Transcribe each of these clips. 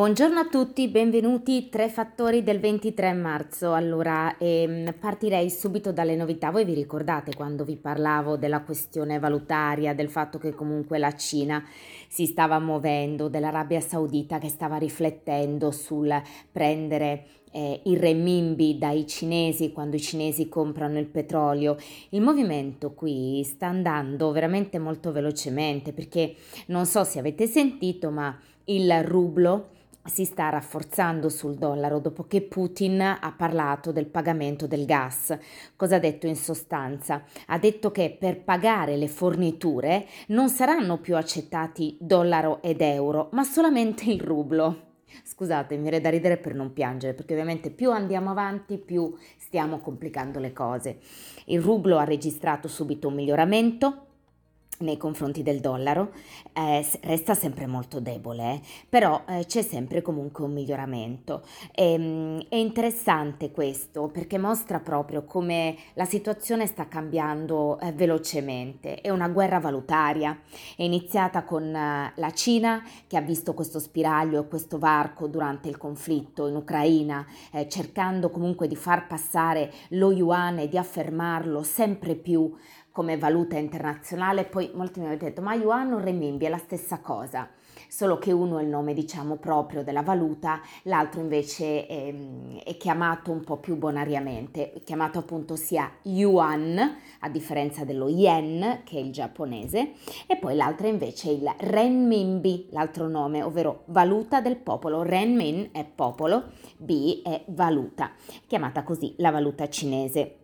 Buongiorno a tutti, benvenuti Tre Fattori del 23 marzo. Allora, ehm, partirei subito dalle novità. Voi vi ricordate quando vi parlavo della questione valutaria, del fatto che comunque la Cina si stava muovendo, dell'Arabia Saudita che stava riflettendo sul prendere eh, il renminbi dai cinesi quando i cinesi comprano il petrolio. Il movimento qui sta andando veramente molto velocemente perché non so se avete sentito, ma il rublo si sta rafforzando sul dollaro dopo che Putin ha parlato del pagamento del gas. Cosa ha detto in sostanza? Ha detto che per pagare le forniture non saranno più accettati dollaro ed euro, ma solamente il rublo. Scusate, mi viene da ridere per non piangere, perché ovviamente più andiamo avanti, più stiamo complicando le cose. Il rublo ha registrato subito un miglioramento, nei confronti del dollaro eh, resta sempre molto debole, eh? però eh, c'è sempre comunque un miglioramento. E, ehm, è interessante questo perché mostra proprio come la situazione sta cambiando eh, velocemente. È una guerra valutaria, è iniziata con eh, la Cina che ha visto questo spiraglio e questo varco durante il conflitto in Ucraina, eh, cercando comunque di far passare lo yuan e di affermarlo sempre più come valuta internazionale, poi molti mi avete detto ma yuan o renminbi è la stessa cosa, solo che uno è il nome diciamo proprio della valuta, l'altro invece è, è chiamato un po' più bonariamente, è chiamato appunto sia yuan a differenza dello yen che è il giapponese e poi l'altro invece è il renminbi, l'altro nome, ovvero valuta del popolo, renmin è popolo, b è valuta, chiamata così la valuta cinese.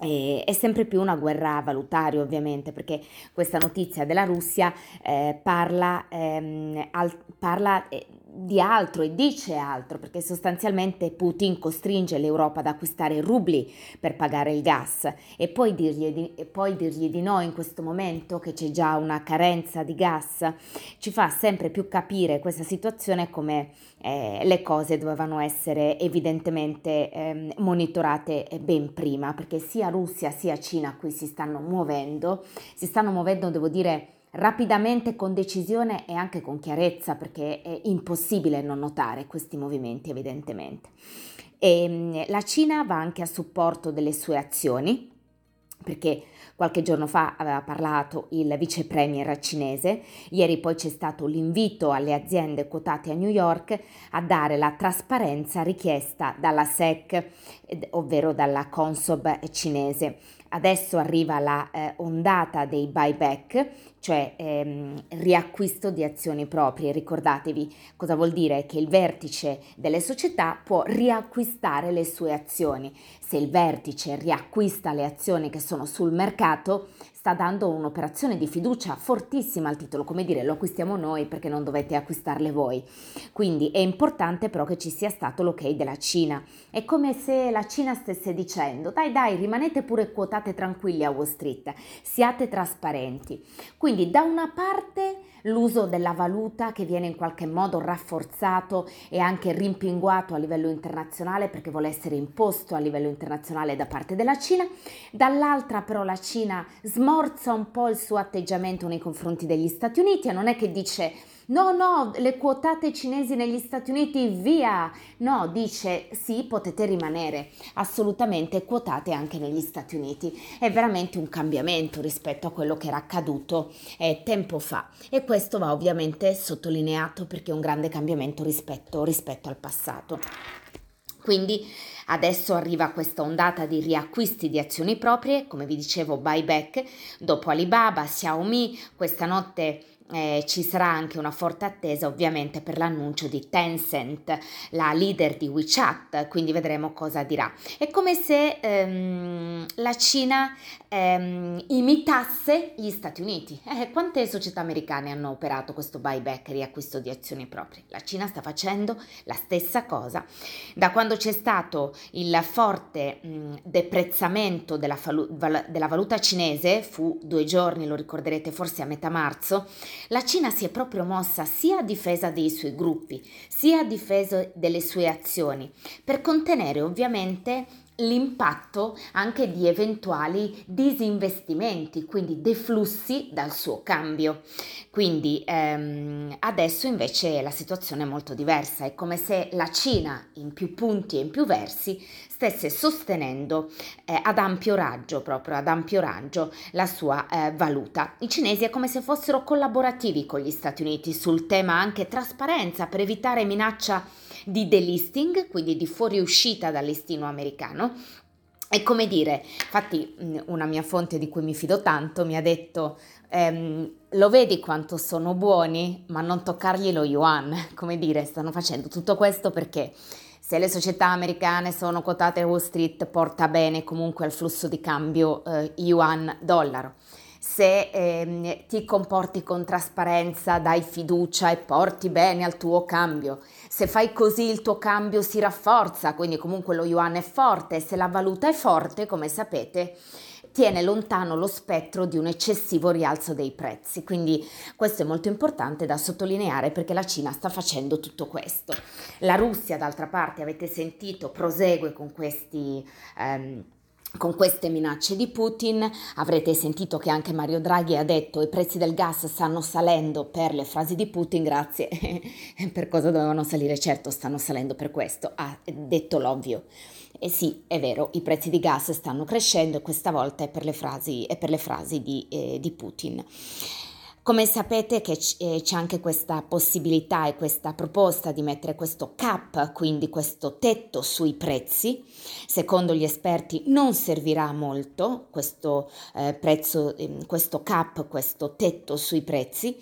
E è sempre più una guerra valutaria ovviamente perché questa notizia della Russia eh, parla, ehm, al, parla eh, di altro e dice altro perché sostanzialmente Putin costringe l'Europa ad acquistare rubli per pagare il gas. E poi dirgli di, e poi dirgli di no in questo momento che c'è già una carenza di gas? Ci fa sempre più capire questa situazione come eh, le cose dovevano essere evidentemente eh, monitorate ben prima perché sia Russia sia Cina qui si stanno muovendo, si stanno muovendo devo dire rapidamente, con decisione e anche con chiarezza perché è impossibile non notare questi movimenti evidentemente. E, ehm, la Cina va anche a supporto delle sue azioni perché qualche giorno fa aveva parlato il vice premier cinese, ieri poi c'è stato l'invito alle aziende quotate a New York a dare la trasparenza richiesta dalla SEC, ovvero dalla Consob cinese. Adesso arriva la eh, ondata dei buyback, cioè ehm, riacquisto di azioni proprie. Ricordatevi cosa vuol dire che il vertice delle società può riacquistare le sue azioni. Se il vertice riacquista le azioni che sono sul mercato, sta dando un'operazione di fiducia fortissima al titolo, come dire lo acquistiamo noi perché non dovete acquistarle voi. Quindi è importante però che ci sia stato l'ok della Cina. È come se la Cina stesse dicendo dai dai rimanete pure quotate tranquilli a Wall Street, siate trasparenti. Quindi da una parte l'uso della valuta che viene in qualche modo rafforzato e anche rimpinguato a livello internazionale perché vuole essere imposto a livello internazionale da parte della Cina, dall'altra però la Cina smorza un po' il suo atteggiamento nei confronti degli Stati Uniti e non è che dice No, no, le quotate cinesi negli Stati Uniti, via! No, dice sì, potete rimanere assolutamente quotate anche negli Stati Uniti. È veramente un cambiamento rispetto a quello che era accaduto eh, tempo fa e questo va ovviamente sottolineato perché è un grande cambiamento rispetto, rispetto al passato. Quindi adesso arriva questa ondata di riacquisti di azioni proprie, come vi dicevo, buyback, dopo Alibaba, Xiaomi, questa notte eh, ci sarà anche una forte attesa ovviamente per l'annuncio di Tencent, la leader di WeChat, quindi vedremo cosa dirà. È come se ehm, la Cina ehm, imitasse gli Stati Uniti. Eh, quante società americane hanno operato questo buyback, riacquisto di azioni proprie? La Cina sta facendo la stessa cosa. Da quando c'è stato il forte mh, deprezzamento della, falu- val- della valuta cinese, fu due giorni, lo ricorderete forse a metà marzo, la Cina si è proprio mossa sia a difesa dei suoi gruppi, sia a difesa delle sue azioni, per contenere ovviamente l'impatto anche di eventuali disinvestimenti, quindi deflussi dal suo cambio. Quindi ehm, adesso invece la situazione è molto diversa, è come se la Cina in più punti e in più versi stesse sostenendo eh, ad ampio raggio, proprio ad ampio raggio, la sua eh, valuta. I cinesi è come se fossero collaborativi con gli Stati Uniti sul tema anche trasparenza per evitare minaccia di delisting, quindi di fuoriuscita dal listino americano. È come dire, infatti una mia fonte di cui mi fido tanto mi ha detto ehm, lo vedi quanto sono buoni, ma non toccargli lo yuan, come dire, stanno facendo tutto questo perché se le società americane sono quotate a Wall Street porta bene comunque al flusso di cambio eh, yuan-dollaro se eh, ti comporti con trasparenza, dai fiducia e porti bene al tuo cambio. Se fai così il tuo cambio si rafforza, quindi comunque lo yuan è forte, se la valuta è forte, come sapete, tiene lontano lo spettro di un eccessivo rialzo dei prezzi. Quindi questo è molto importante da sottolineare perché la Cina sta facendo tutto questo. La Russia, d'altra parte, avete sentito, prosegue con questi... Ehm, con queste minacce di Putin avrete sentito che anche Mario Draghi ha detto i prezzi del gas stanno salendo per le frasi di Putin, grazie. per cosa dovevano salire? Certo, stanno salendo per questo, ha detto l'ovvio. E sì, è vero, i prezzi di gas stanno crescendo e questa volta è per le frasi, per le frasi di, eh, di Putin. Come sapete che eh, c'è anche questa possibilità e questa proposta di mettere questo cap, quindi questo tetto sui prezzi. Secondo gli esperti non servirà molto questo eh, prezzo, ehm, questo cap, questo tetto sui prezzi,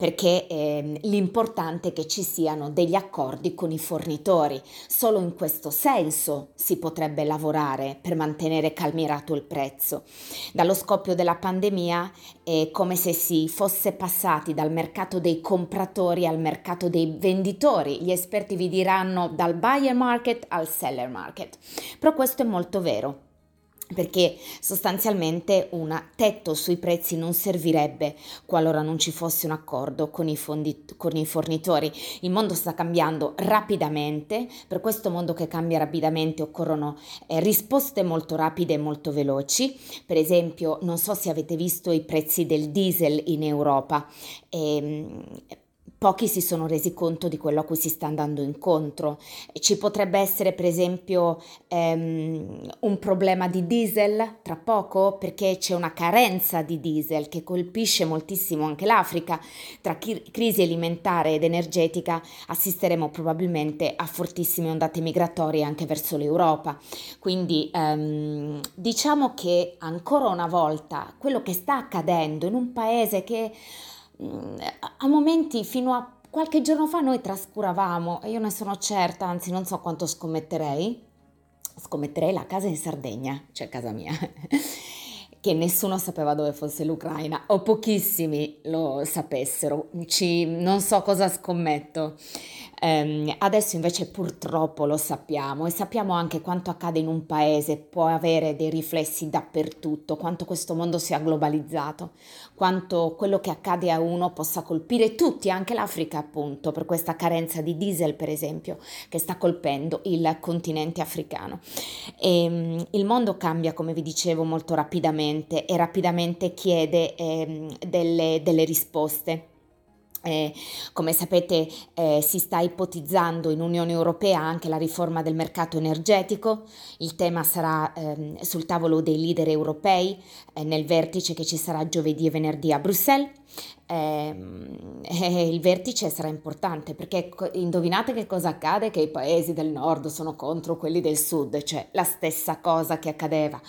perché eh, l'importante è che ci siano degli accordi con i fornitori. Solo in questo senso si potrebbe lavorare per mantenere calmirato il prezzo. Dallo scoppio della pandemia è come se si fosse fosse passati dal mercato dei compratori al mercato dei venditori. Gli esperti vi diranno dal buyer market al seller market. Però questo è molto vero perché sostanzialmente un tetto sui prezzi non servirebbe qualora non ci fosse un accordo con i, fondi, con i, fornitori. Il mondo sta cambiando rapidamente, per questo mondo che cambia rapidamente occorrono eh, risposte molto rapide e molto veloci. Per esempio, non so se avete visto i prezzi del diesel in Europa. Eh, pochi si sono resi conto di quello a cui si sta andando incontro. Ci potrebbe essere per esempio ehm, un problema di diesel tra poco perché c'è una carenza di diesel che colpisce moltissimo anche l'Africa. Tra chi- crisi alimentare ed energetica assisteremo probabilmente a fortissime ondate migratorie anche verso l'Europa. Quindi ehm, diciamo che ancora una volta quello che sta accadendo in un paese che a momenti fino a qualche giorno fa noi trascuravamo e io ne sono certa, anzi non so quanto scommetterei, scommetterei la casa in Sardegna, cioè casa mia, che nessuno sapeva dove fosse l'Ucraina o pochissimi lo sapessero, Ci, non so cosa scommetto. Um, adesso invece purtroppo lo sappiamo e sappiamo anche quanto accade in un paese può avere dei riflessi dappertutto, quanto questo mondo sia globalizzato, quanto quello che accade a uno possa colpire tutti, anche l'Africa appunto, per questa carenza di diesel per esempio che sta colpendo il continente africano. E, um, il mondo cambia come vi dicevo molto rapidamente e rapidamente chiede eh, delle, delle risposte. Eh, come sapete eh, si sta ipotizzando in Unione Europea anche la riforma del mercato energetico, il tema sarà eh, sul tavolo dei leader europei eh, nel vertice che ci sarà giovedì e venerdì a Bruxelles. Ehm, il vertice sarà importante perché indovinate che cosa accade? Che i paesi del nord sono contro quelli del sud, cioè la stessa cosa che accadeva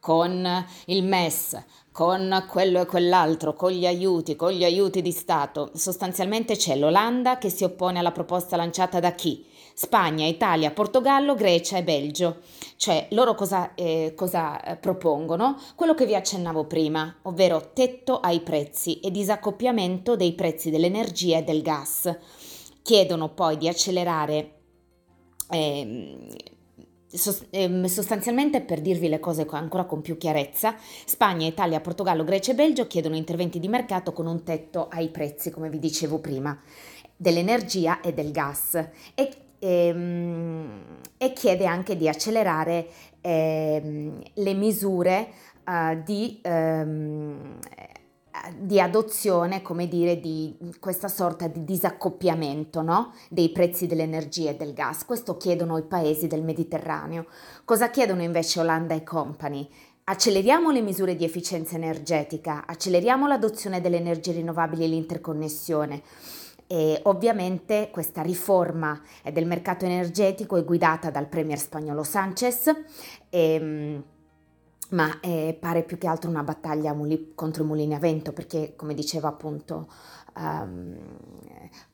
con il MES, con quello e quell'altro, con gli aiuti, con gli aiuti di Stato. Sostanzialmente c'è l'Olanda che si oppone alla proposta lanciata da chi? Spagna, Italia, Portogallo, Grecia e Belgio. Cioè loro cosa, eh, cosa eh, propongono? Quello che vi accennavo prima, ovvero tetto ai prezzi e disaccoppiamento dei prezzi dell'energia e del gas. Chiedono poi di accelerare eh, sostanzialmente, per dirvi le cose ancora con più chiarezza, Spagna, Italia, Portogallo, Grecia e Belgio chiedono interventi di mercato con un tetto ai prezzi, come vi dicevo prima, dell'energia e del gas. E, e, ehm, e chiede anche di accelerare eh, le misure uh, di... Um, di adozione, come dire, di questa sorta di disaccoppiamento no? dei prezzi dell'energia e del gas. Questo chiedono i paesi del Mediterraneo. Cosa chiedono invece Olanda e Company? Acceleriamo le misure di efficienza energetica, acceleriamo l'adozione delle energie rinnovabili e l'interconnessione. E ovviamente questa riforma del mercato energetico è guidata dal premier spagnolo Sanchez. E, ehm, ma eh, pare più che altro una battaglia muli- contro i mulini a vento perché come diceva appunto um,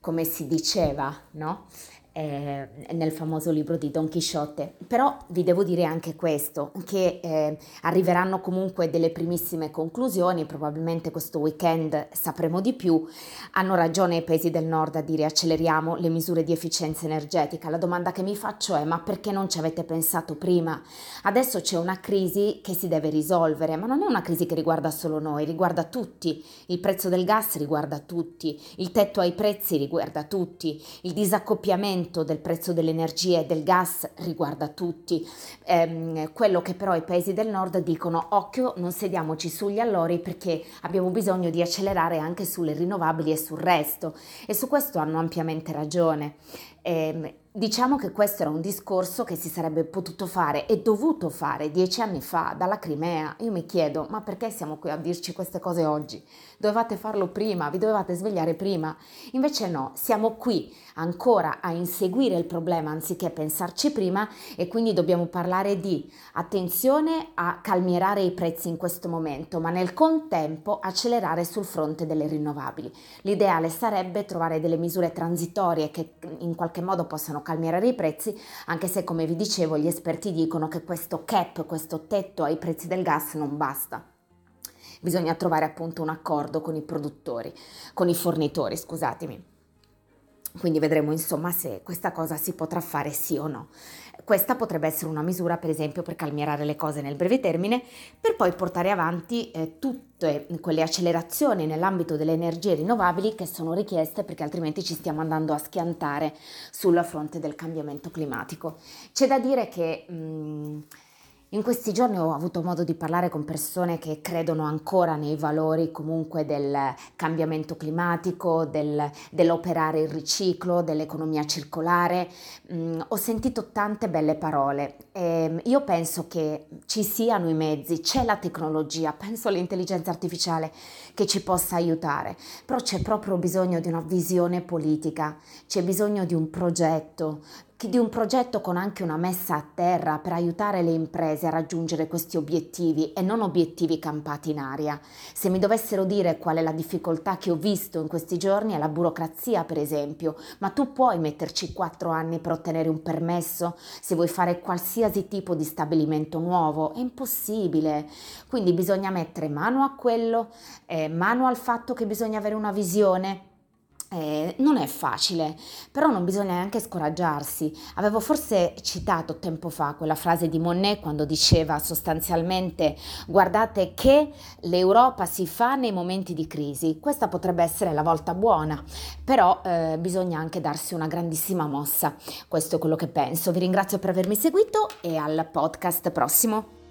come si diceva no? Eh, nel famoso libro di Don Chisciotte. Però vi devo dire anche questo, che eh, arriveranno comunque delle primissime conclusioni, probabilmente questo weekend sapremo di più. Hanno ragione i paesi del nord a dire acceleriamo le misure di efficienza energetica. La domanda che mi faccio è ma perché non ci avete pensato prima? Adesso c'è una crisi che si deve risolvere, ma non è una crisi che riguarda solo noi, riguarda tutti. Il prezzo del gas riguarda tutti, il tetto ai prezzi riguarda tutti, il disaccoppiamento aumento del prezzo dell'energia e del gas riguarda tutti. Eh, quello che però i paesi del nord dicono occhio, non sediamoci sugli allori perché abbiamo bisogno di accelerare anche sulle rinnovabili e sul resto e su questo hanno ampiamente ragione. Eh, Diciamo che questo era un discorso che si sarebbe potuto fare e dovuto fare dieci anni fa dalla Crimea. Io mi chiedo, ma perché siamo qui a dirci queste cose oggi? Dovevate farlo prima, vi dovevate svegliare prima. Invece no, siamo qui ancora a inseguire il problema anziché pensarci prima e quindi dobbiamo parlare di attenzione a calmierare i prezzi in questo momento, ma nel contempo accelerare sul fronte delle rinnovabili. L'ideale sarebbe trovare delle misure transitorie che in qualche modo possano calmierare i prezzi, anche se come vi dicevo gli esperti dicono che questo cap, questo tetto ai prezzi del gas non basta. Bisogna trovare appunto un accordo con i produttori, con i fornitori, scusatemi. Quindi vedremo insomma se questa cosa si potrà fare sì o no. Questa potrebbe essere una misura per esempio per calmierare le cose nel breve termine, per poi portare avanti eh, tutte quelle accelerazioni nell'ambito delle energie rinnovabili che sono richieste perché altrimenti ci stiamo andando a schiantare sul fronte del cambiamento climatico. C'è da dire che... Mh, mm, in questi giorni ho avuto modo di parlare con persone che credono ancora nei valori comunque del cambiamento climatico, del, dell'operare il riciclo, dell'economia circolare. Mm, ho sentito tante belle parole. E io penso che ci siano i mezzi, c'è la tecnologia, penso all'intelligenza artificiale che ci possa aiutare, però c'è proprio bisogno di una visione politica, c'è bisogno di un progetto, di un progetto con anche una messa a terra per aiutare le imprese a raggiungere questi obiettivi e non obiettivi campati in aria. Se mi dovessero dire qual è la difficoltà che ho visto in questi giorni è la burocrazia, per esempio, ma tu puoi metterci quattro anni per ottenere un permesso se vuoi fare qualsiasi tipo di stabilimento nuovo? È impossibile. Quindi bisogna mettere mano a quello, eh, mano al fatto che bisogna avere una visione eh, non è facile, però non bisogna neanche scoraggiarsi. Avevo forse citato tempo fa quella frase di Monnet quando diceva sostanzialmente guardate che l'Europa si fa nei momenti di crisi. Questa potrebbe essere la volta buona, però eh, bisogna anche darsi una grandissima mossa. Questo è quello che penso. Vi ringrazio per avermi seguito e al podcast prossimo.